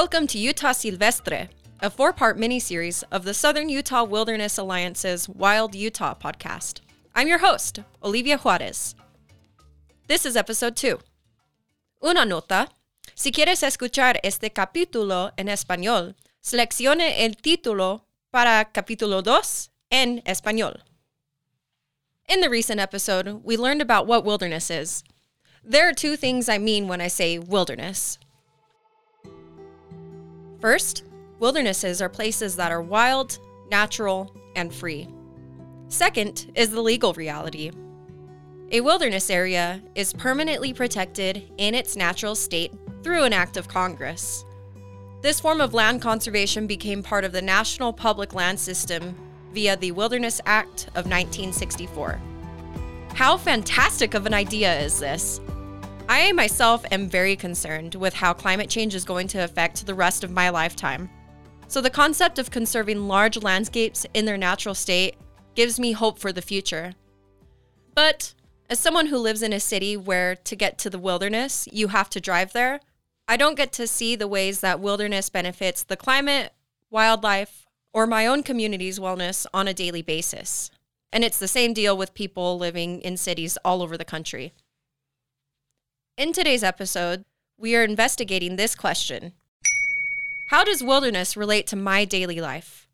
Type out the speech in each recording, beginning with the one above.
Welcome to Utah Silvestre, a four part miniseries of the Southern Utah Wilderness Alliance's Wild Utah podcast. I'm your host, Olivia Juarez. This is episode two. Una nota. Si quieres escuchar este capítulo en español, seleccione el título para capítulo dos en español. In the recent episode, we learned about what wilderness is. There are two things I mean when I say wilderness. First, wildernesses are places that are wild, natural, and free. Second is the legal reality. A wilderness area is permanently protected in its natural state through an act of Congress. This form of land conservation became part of the National Public Land System via the Wilderness Act of 1964. How fantastic of an idea is this? I myself am very concerned with how climate change is going to affect the rest of my lifetime. So, the concept of conserving large landscapes in their natural state gives me hope for the future. But as someone who lives in a city where to get to the wilderness, you have to drive there, I don't get to see the ways that wilderness benefits the climate, wildlife, or my own community's wellness on a daily basis. And it's the same deal with people living in cities all over the country. In today's episode, we are investigating this question How does wilderness relate to my daily life?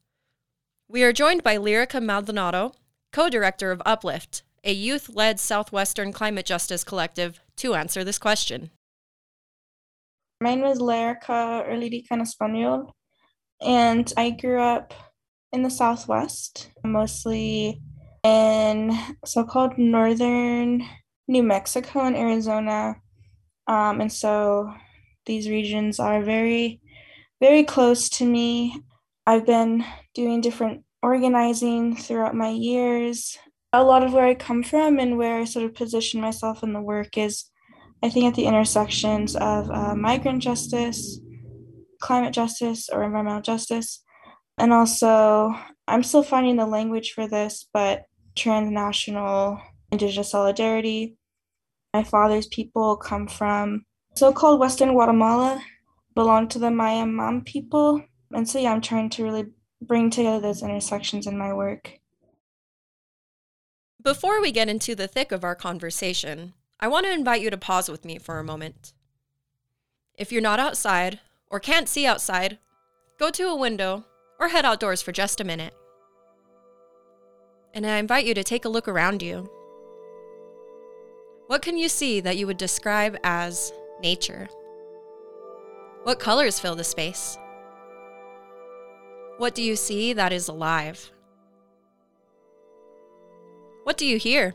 We are joined by Lyrica Maldonado, co director of Uplift, a youth led Southwestern climate justice collective, to answer this question. My name is Lyrica Erlidica en Español, and I grew up in the Southwest, mostly in so called northern New Mexico and Arizona. Um, and so these regions are very, very close to me. I've been doing different organizing throughout my years. A lot of where I come from and where I sort of position myself in the work is, I think, at the intersections of uh, migrant justice, climate justice, or environmental justice. And also, I'm still finding the language for this, but transnational indigenous solidarity. My father's people come from so called Western Guatemala, belong to the Maya Mam people. And so, yeah, I'm trying to really bring together those intersections in my work. Before we get into the thick of our conversation, I want to invite you to pause with me for a moment. If you're not outside or can't see outside, go to a window or head outdoors for just a minute and I invite you to take a look around you. What can you see that you would describe as nature? What colors fill the space? What do you see that is alive? What do you hear?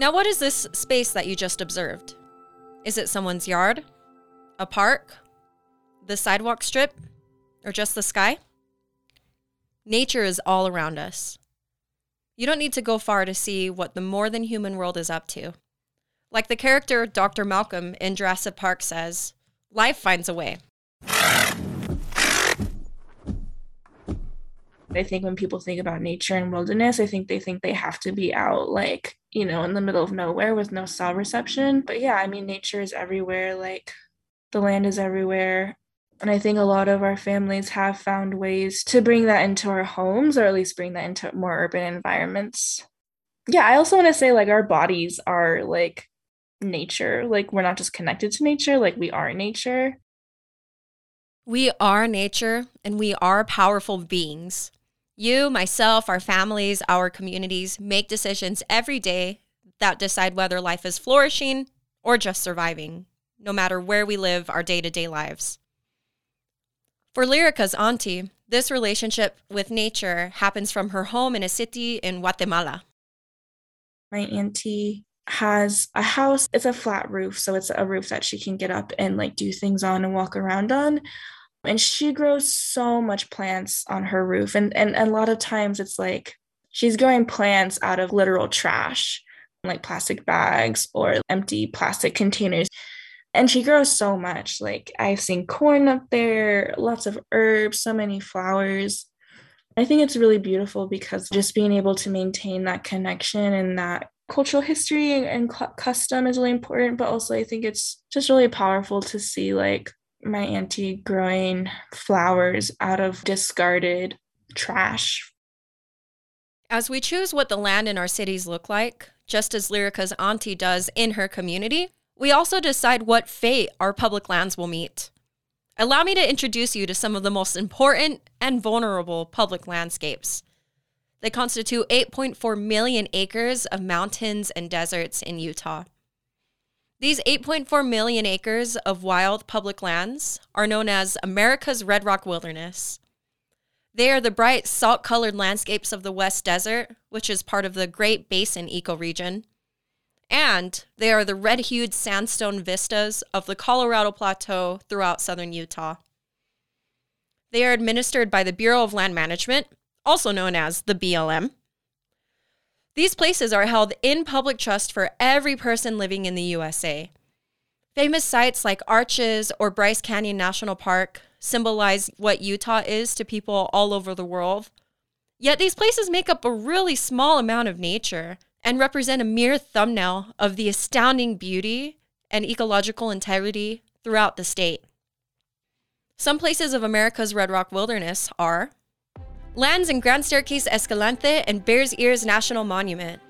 Now, what is this space that you just observed? Is it someone's yard? A park? The sidewalk strip? Or just the sky? Nature is all around us. You don't need to go far to see what the more than human world is up to. Like the character Dr. Malcolm in Jurassic Park says, life finds a way. I think when people think about nature and wilderness, I think they think they have to be out like, you know, in the middle of nowhere with no cell reception. But yeah, I mean, nature is everywhere, like the land is everywhere. And I think a lot of our families have found ways to bring that into our homes or at least bring that into more urban environments. Yeah, I also want to say like our bodies are like nature. Like we're not just connected to nature, like we are nature. We are nature and we are powerful beings. You, myself, our families, our communities make decisions every day that decide whether life is flourishing or just surviving, no matter where we live our day to day lives. For Lyrica's auntie, this relationship with nature happens from her home in a city in Guatemala. My auntie has a house, it's a flat roof, so it's a roof that she can get up and like do things on and walk around on and she grows so much plants on her roof and, and a lot of times it's like she's growing plants out of literal trash like plastic bags or empty plastic containers And she grows so much. Like I've seen corn up there, lots of herbs, so many flowers. I think it's really beautiful because just being able to maintain that connection and that cultural history and custom is really important, but also I think it's just really powerful to see like my auntie growing flowers out of discarded trash. As we choose what the land in our cities look like, just as Lyrica's auntie does in her community, we also decide what fate our public lands will meet. Allow me to introduce you to some of the most important and vulnerable public landscapes. They constitute 8.4 million acres of mountains and deserts in Utah. These 8.4 million acres of wild public lands are known as America's Red Rock Wilderness. They are the bright, salt colored landscapes of the West Desert, which is part of the Great Basin ecoregion. And they are the red hued sandstone vistas of the Colorado Plateau throughout southern Utah. They are administered by the Bureau of Land Management also known as the BLM. These places are held in public trust for every person living in the USA. Famous sites like Arches or Bryce Canyon National Park symbolize what Utah is to people all over the world. Yet these places make up a really small amount of nature and represent a mere thumbnail of the astounding beauty and ecological integrity throughout the state. Some places of America's Red Rock Wilderness are Lands in Grand Staircase Escalante and Bears Ears National Monument.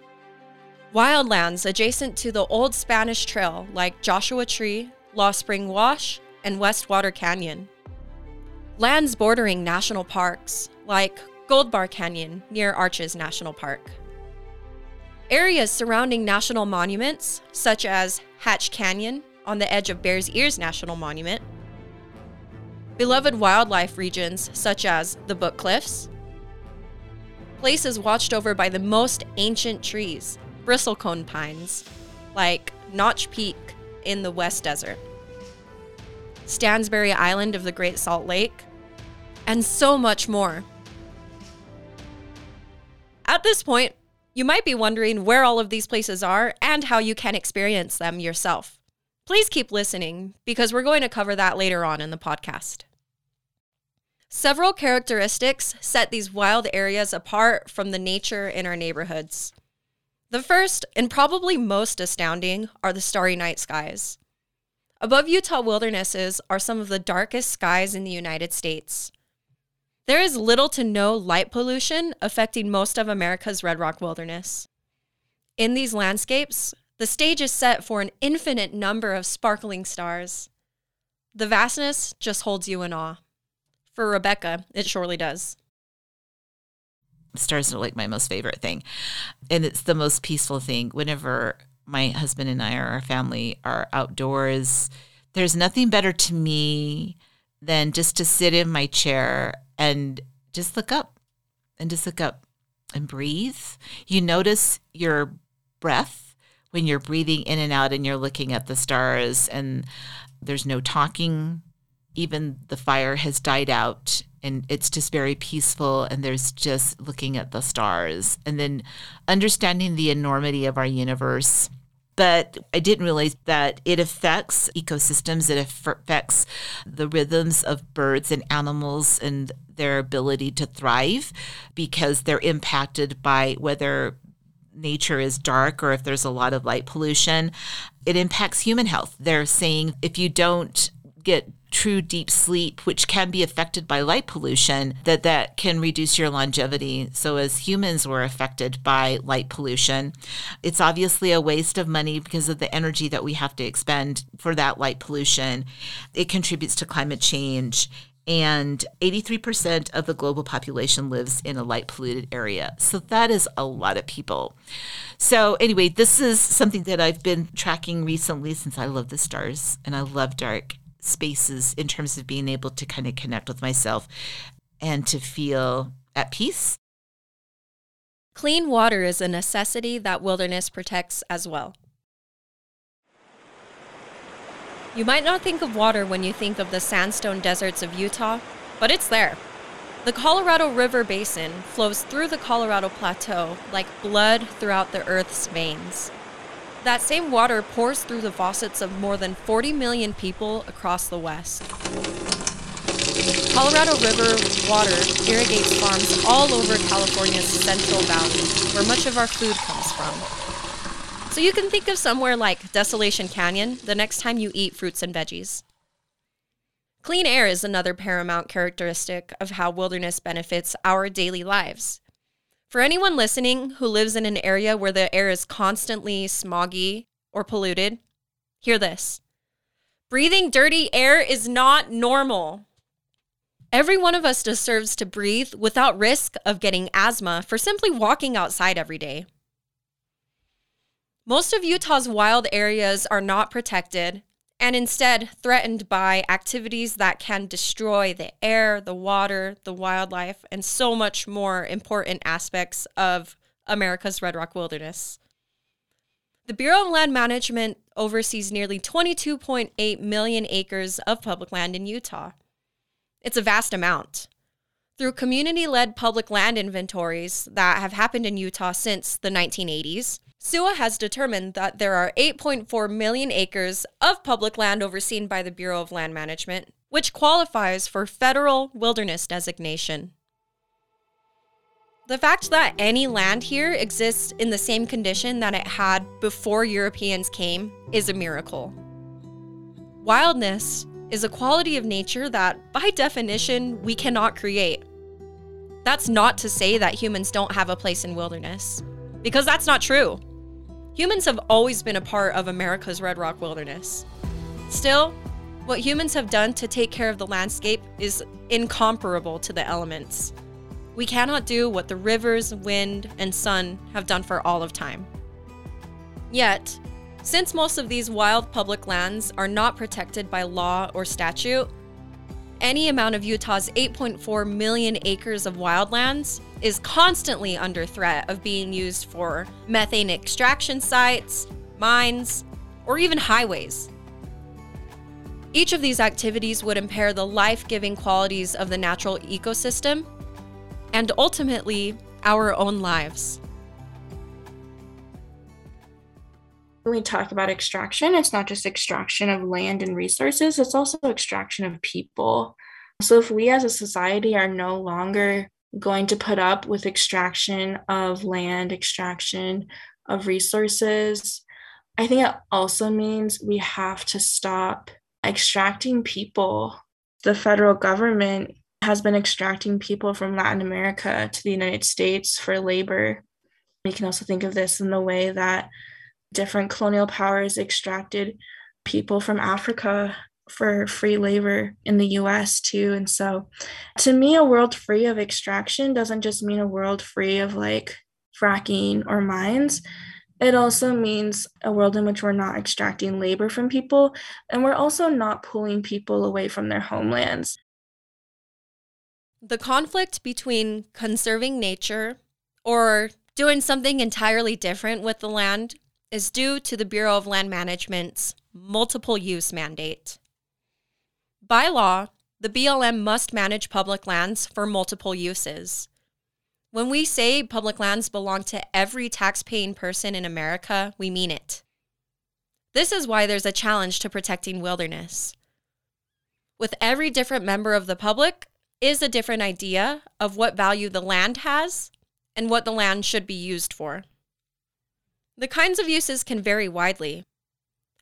Wildlands adjacent to the Old Spanish Trail like Joshua Tree, Lost Spring Wash, and Westwater Canyon. Lands bordering national parks like Gold Bar Canyon near Arches National Park. Areas surrounding national monuments such as Hatch Canyon on the edge of Bears Ears National Monument beloved wildlife regions such as the Book Cliffs, places watched over by the most ancient trees, bristlecone pines, like Notch Peak in the West Desert, Stansbury Island of the Great Salt Lake, and so much more. At this point, you might be wondering where all of these places are and how you can experience them yourself. Please keep listening because we're going to cover that later on in the podcast. Several characteristics set these wild areas apart from the nature in our neighborhoods. The first, and probably most astounding, are the starry night skies. Above Utah wildernesses are some of the darkest skies in the United States. There is little to no light pollution affecting most of America's red rock wilderness. In these landscapes, the stage is set for an infinite number of sparkling stars. The vastness just holds you in awe. For Rebecca, it surely does. Stars are like my most favorite thing. And it's the most peaceful thing. Whenever my husband and I or our family are outdoors, there's nothing better to me than just to sit in my chair and just look up and just look up and breathe. You notice your breath when you're breathing in and out and you're looking at the stars, and there's no talking even the fire has died out and it's just very peaceful and there's just looking at the stars and then understanding the enormity of our universe but I didn't realize that it affects ecosystems. It affects the rhythms of birds and animals and their ability to thrive because they're impacted by whether nature is dark or if there's a lot of light pollution. It impacts human health. They're saying if you don't get true deep sleep which can be affected by light pollution that that can reduce your longevity. So as humans were affected by light pollution. It's obviously a waste of money because of the energy that we have to expend for that light pollution. It contributes to climate change. And 83% of the global population lives in a light polluted area. So that is a lot of people. So, anyway, this is something that I've been tracking recently since I love the stars and I love dark spaces in terms of being able to kind of connect with myself and to feel at peace. Clean water is a necessity that wilderness protects as well. You might not think of water when you think of the sandstone deserts of Utah, but it's there. The Colorado River Basin flows through the Colorado Plateau like blood throughout the Earth's veins. That same water pours through the faucets of more than 40 million people across the West. Colorado River water irrigates farms all over California's Central Valley, where much of our food comes from. So you can think of somewhere like Desolation Canyon the next time you eat fruits and veggies. Clean air is another paramount characteristic of how wilderness benefits our daily lives. For anyone listening who lives in an area where the air is constantly smoggy or polluted, hear this. Breathing dirty air is not normal. Every one of us deserves to breathe without risk of getting asthma for simply walking outside every day. Most of Utah's wild areas are not protected and instead threatened by activities that can destroy the air, the water, the wildlife, and so much more important aspects of America's Red Rock Wilderness. The Bureau of Land Management oversees nearly 22.8 million acres of public land in Utah. It's a vast amount. Through community led public land inventories that have happened in Utah since the 1980s, SUWA has determined that there are 8.4 million acres of public land overseen by the Bureau of Land Management, which qualifies for federal wilderness designation. The fact that any land here exists in the same condition that it had before Europeans came is a miracle. Wildness is a quality of nature that, by definition, we cannot create. That's not to say that humans don't have a place in wilderness, because that's not true. Humans have always been a part of America's Red Rock wilderness. Still, what humans have done to take care of the landscape is incomparable to the elements. We cannot do what the rivers, wind, and sun have done for all of time. Yet, since most of these wild public lands are not protected by law or statute, any amount of Utah's 8.4 million acres of wildlands is constantly under threat of being used for methane extraction sites, mines, or even highways. Each of these activities would impair the life giving qualities of the natural ecosystem and ultimately our own lives. When we talk about extraction, it's not just extraction of land and resources, it's also extraction of people. So, if we as a society are no longer going to put up with extraction of land, extraction of resources. I think it also means we have to stop extracting people. The federal government has been extracting people from Latin America to the United States for labor. We can also think of this in the way that different colonial powers extracted people from Africa for free labor in the US too. And so to me, a world free of extraction doesn't just mean a world free of like fracking or mines. It also means a world in which we're not extracting labor from people and we're also not pulling people away from their homelands. The conflict between conserving nature or doing something entirely different with the land is due to the Bureau of Land Management's multiple use mandate. By law, the BLM must manage public lands for multiple uses. When we say public lands belong to every taxpaying person in America, we mean it. This is why there's a challenge to protecting wilderness. With every different member of the public is a different idea of what value the land has and what the land should be used for. The kinds of uses can vary widely.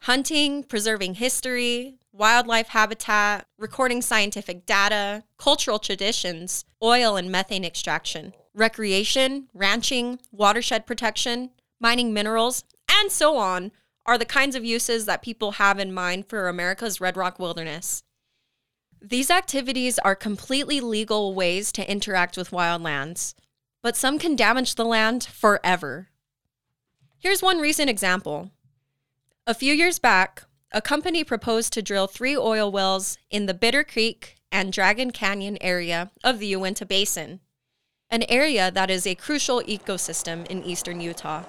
Hunting, preserving history, wildlife habitat, recording scientific data, cultural traditions, oil and methane extraction, recreation, ranching, watershed protection, mining minerals, and so on are the kinds of uses that people have in mind for America's Red Rock Wilderness. These activities are completely legal ways to interact with wildlands, but some can damage the land forever. Here's one recent example. A few years back, a company proposed to drill three oil wells in the Bitter Creek and Dragon Canyon area of the Uinta Basin, an area that is a crucial ecosystem in eastern Utah.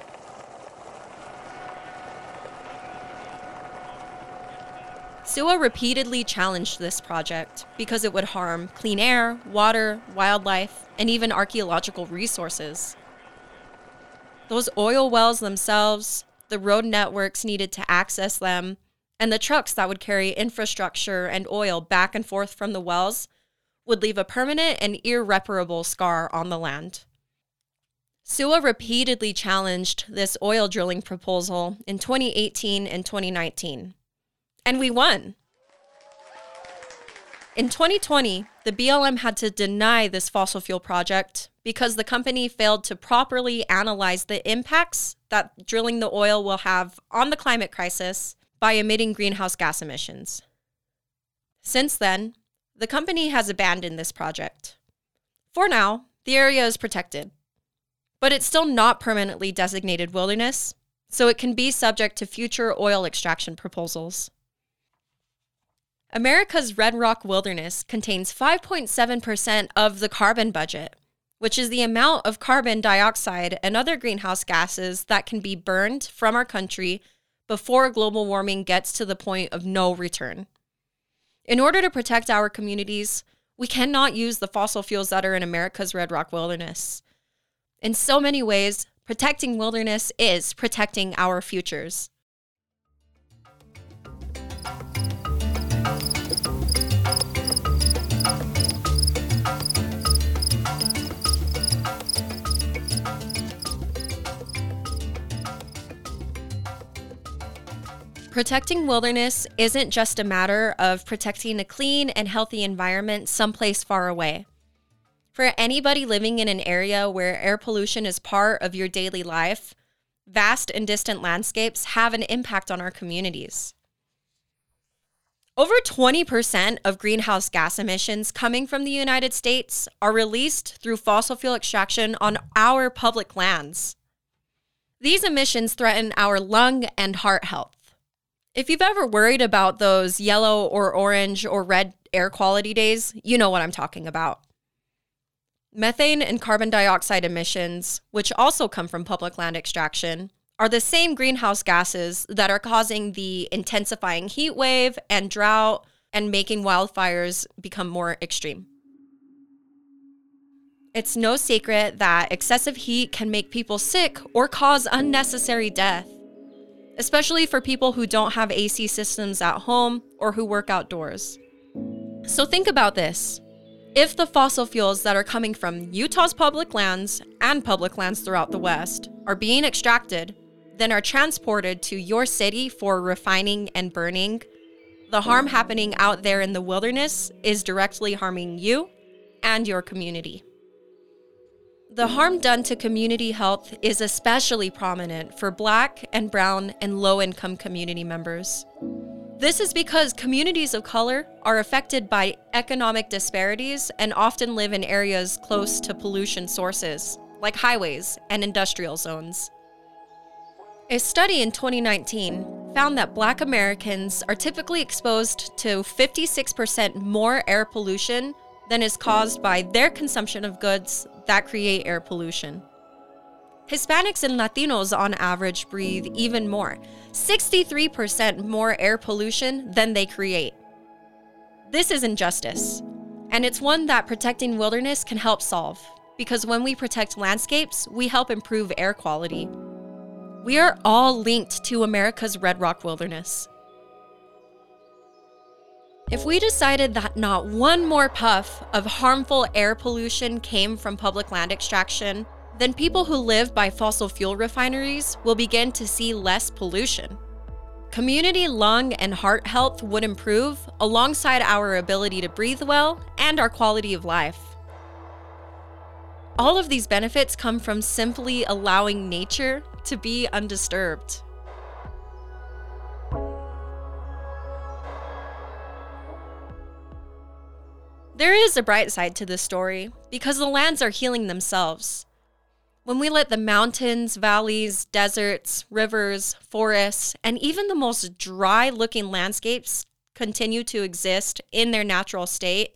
SUWA repeatedly challenged this project because it would harm clean air, water, wildlife, and even archaeological resources. Those oil wells themselves the road networks needed to access them, and the trucks that would carry infrastructure and oil back and forth from the wells would leave a permanent and irreparable scar on the land. SUWA repeatedly challenged this oil drilling proposal in 2018 and 2019, and we won. In 2020, the BLM had to deny this fossil fuel project because the company failed to properly analyze the impacts that drilling the oil will have on the climate crisis by emitting greenhouse gas emissions. Since then, the company has abandoned this project. For now, the area is protected, but it's still not permanently designated wilderness, so it can be subject to future oil extraction proposals. America's Red Rock Wilderness contains 5.7% of the carbon budget, which is the amount of carbon dioxide and other greenhouse gases that can be burned from our country before global warming gets to the point of no return. In order to protect our communities, we cannot use the fossil fuels that are in America's Red Rock Wilderness. In so many ways, protecting wilderness is protecting our futures. Protecting wilderness isn't just a matter of protecting a clean and healthy environment someplace far away. For anybody living in an area where air pollution is part of your daily life, vast and distant landscapes have an impact on our communities. Over 20% of greenhouse gas emissions coming from the United States are released through fossil fuel extraction on our public lands. These emissions threaten our lung and heart health. If you've ever worried about those yellow or orange or red air quality days, you know what I'm talking about. Methane and carbon dioxide emissions, which also come from public land extraction, are the same greenhouse gases that are causing the intensifying heat wave and drought and making wildfires become more extreme. It's no secret that excessive heat can make people sick or cause unnecessary death especially for people who don't have AC systems at home or who work outdoors. So think about this. If the fossil fuels that are coming from Utah's public lands and public lands throughout the West are being extracted, then are transported to your city for refining and burning, the harm happening out there in the wilderness is directly harming you and your community. The harm done to community health is especially prominent for Black and Brown and low income community members. This is because communities of color are affected by economic disparities and often live in areas close to pollution sources, like highways and industrial zones. A study in 2019 found that Black Americans are typically exposed to 56% more air pollution than is caused by their consumption of goods that create air pollution. Hispanics and Latinos on average breathe even more 63% more air pollution than they create. This is injustice, and it's one that protecting wilderness can help solve because when we protect landscapes, we help improve air quality. We are all linked to America's Red Rock Wilderness. If we decided that not one more puff of harmful air pollution came from public land extraction, then people who live by fossil fuel refineries will begin to see less pollution. Community lung and heart health would improve alongside our ability to breathe well and our quality of life. All of these benefits come from simply allowing nature to be undisturbed. There is a bright side to this story because the lands are healing themselves. When we let the mountains, valleys, deserts, rivers, forests, and even the most dry looking landscapes continue to exist in their natural state,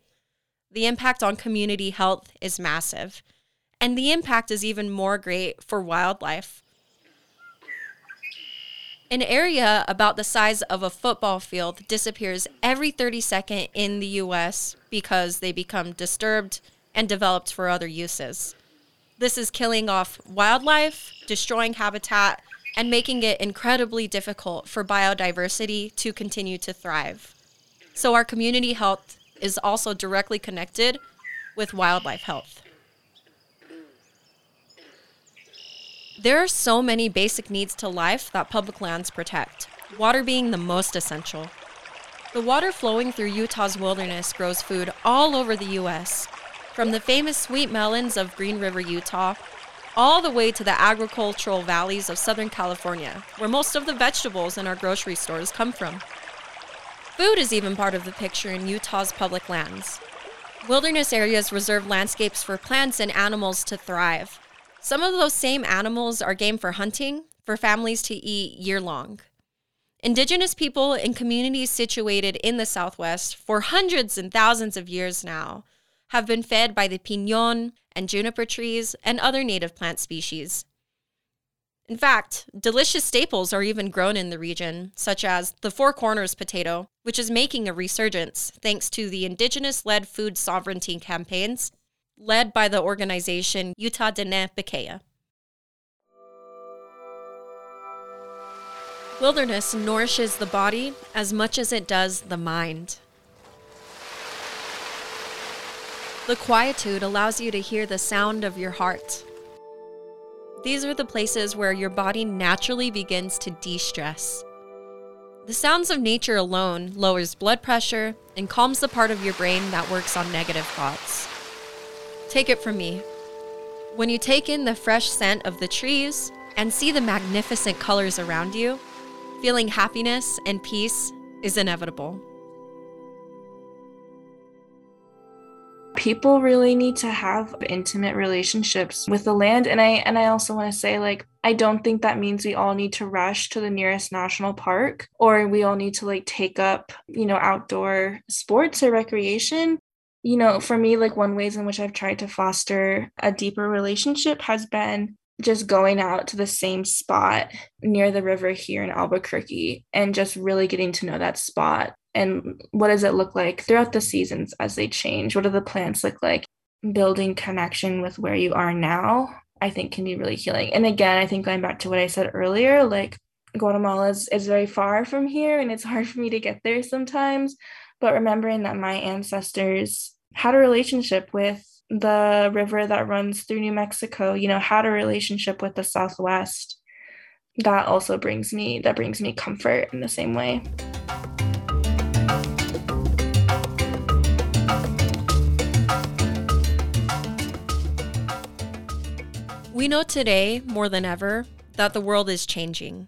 the impact on community health is massive. And the impact is even more great for wildlife. An area about the size of a football field disappears every 32nd in the US because they become disturbed and developed for other uses. This is killing off wildlife, destroying habitat, and making it incredibly difficult for biodiversity to continue to thrive. So, our community health is also directly connected with wildlife health. There are so many basic needs to life that public lands protect, water being the most essential. The water flowing through Utah's wilderness grows food all over the U.S., from the famous sweet melons of Green River, Utah, all the way to the agricultural valleys of Southern California, where most of the vegetables in our grocery stores come from. Food is even part of the picture in Utah's public lands. Wilderness areas reserve landscapes for plants and animals to thrive. Some of those same animals are game for hunting, for families to eat year long. Indigenous people in communities situated in the Southwest for hundreds and thousands of years now have been fed by the pinon and juniper trees and other native plant species. In fact, delicious staples are even grown in the region, such as the Four Corners potato, which is making a resurgence thanks to the indigenous led food sovereignty campaigns led by the organization Utah Diné Bikéyah. Wilderness nourishes the body as much as it does the mind. The quietude allows you to hear the sound of your heart. These are the places where your body naturally begins to de stress. The sounds of nature alone lowers blood pressure and calms the part of your brain that works on negative thoughts. Take it from me. When you take in the fresh scent of the trees and see the magnificent colors around you, feeling happiness and peace is inevitable. people really need to have intimate relationships with the land and i and i also want to say like i don't think that means we all need to rush to the nearest national park or we all need to like take up you know outdoor sports or recreation you know for me like one ways in which i've tried to foster a deeper relationship has been just going out to the same spot near the river here in Albuquerque and just really getting to know that spot and what does it look like throughout the seasons as they change? What do the plants look like? Building connection with where you are now i think can be really healing. And again i think going back to what i said earlier like guatemala is, is very far from here and it's hard for me to get there sometimes but remembering that my ancestors had a relationship with the river that runs through new mexico you know had a relationship with the southwest that also brings me that brings me comfort in the same way We know today, more than ever, that the world is changing,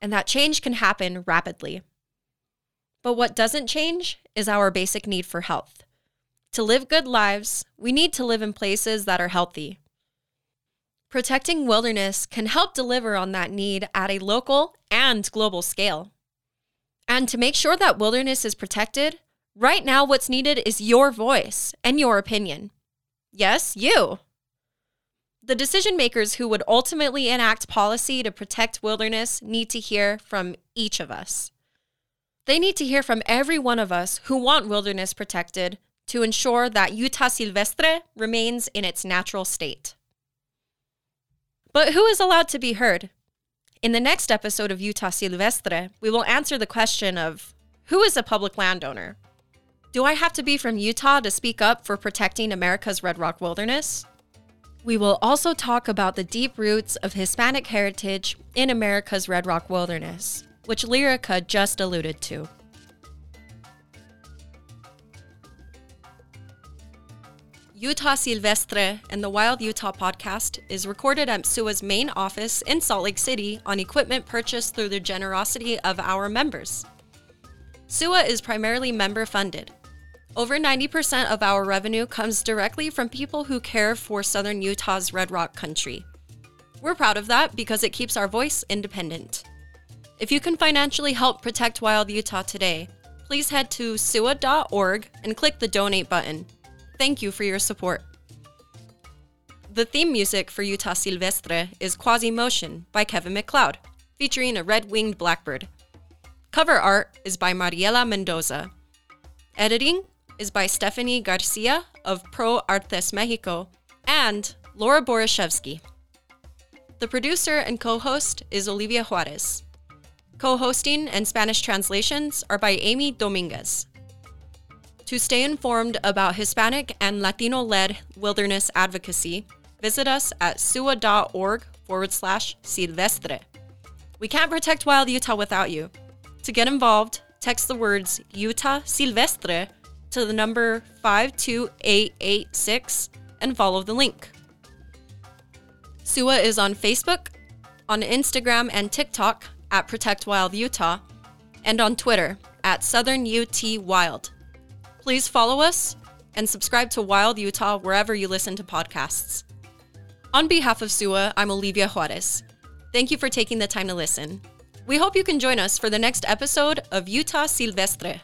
and that change can happen rapidly. But what doesn't change is our basic need for health. To live good lives, we need to live in places that are healthy. Protecting wilderness can help deliver on that need at a local and global scale. And to make sure that wilderness is protected, right now what's needed is your voice and your opinion. Yes, you. The decision makers who would ultimately enact policy to protect wilderness need to hear from each of us. They need to hear from every one of us who want wilderness protected to ensure that Utah Silvestre remains in its natural state. But who is allowed to be heard? In the next episode of Utah Silvestre, we will answer the question of who is a public landowner? Do I have to be from Utah to speak up for protecting America's Red Rock wilderness? We will also talk about the deep roots of Hispanic heritage in America's Red Rock Wilderness, which Lyrica just alluded to. Utah Silvestre and the Wild Utah podcast is recorded at SUWA's main office in Salt Lake City on equipment purchased through the generosity of our members. SUWA is primarily member funded, over 90% of our revenue comes directly from people who care for Southern Utah's Red Rock country. We're proud of that because it keeps our voice independent. If you can financially help protect Wild Utah today, please head to SUWA.org and click the donate button. Thank you for your support. The theme music for Utah Silvestre is Quasi Motion by Kevin MacLeod, featuring a red winged blackbird. Cover art is by Mariela Mendoza. Editing is by Stephanie Garcia of Pro Artes Mexico and Laura Borashevsky. The producer and co host is Olivia Juarez. Co hosting and Spanish translations are by Amy Dominguez. To stay informed about Hispanic and Latino led wilderness advocacy, visit us at suwa.org forward slash silvestre. We can't protect wild Utah without you. To get involved, text the words Utah Silvestre to the number 52886 and follow the link. SUWA is on Facebook, on Instagram and TikTok at Protect Wild Utah, and on Twitter at Southern UT Wild. Please follow us and subscribe to Wild Utah wherever you listen to podcasts. On behalf of SUWA, I'm Olivia Juarez. Thank you for taking the time to listen. We hope you can join us for the next episode of Utah Silvestre.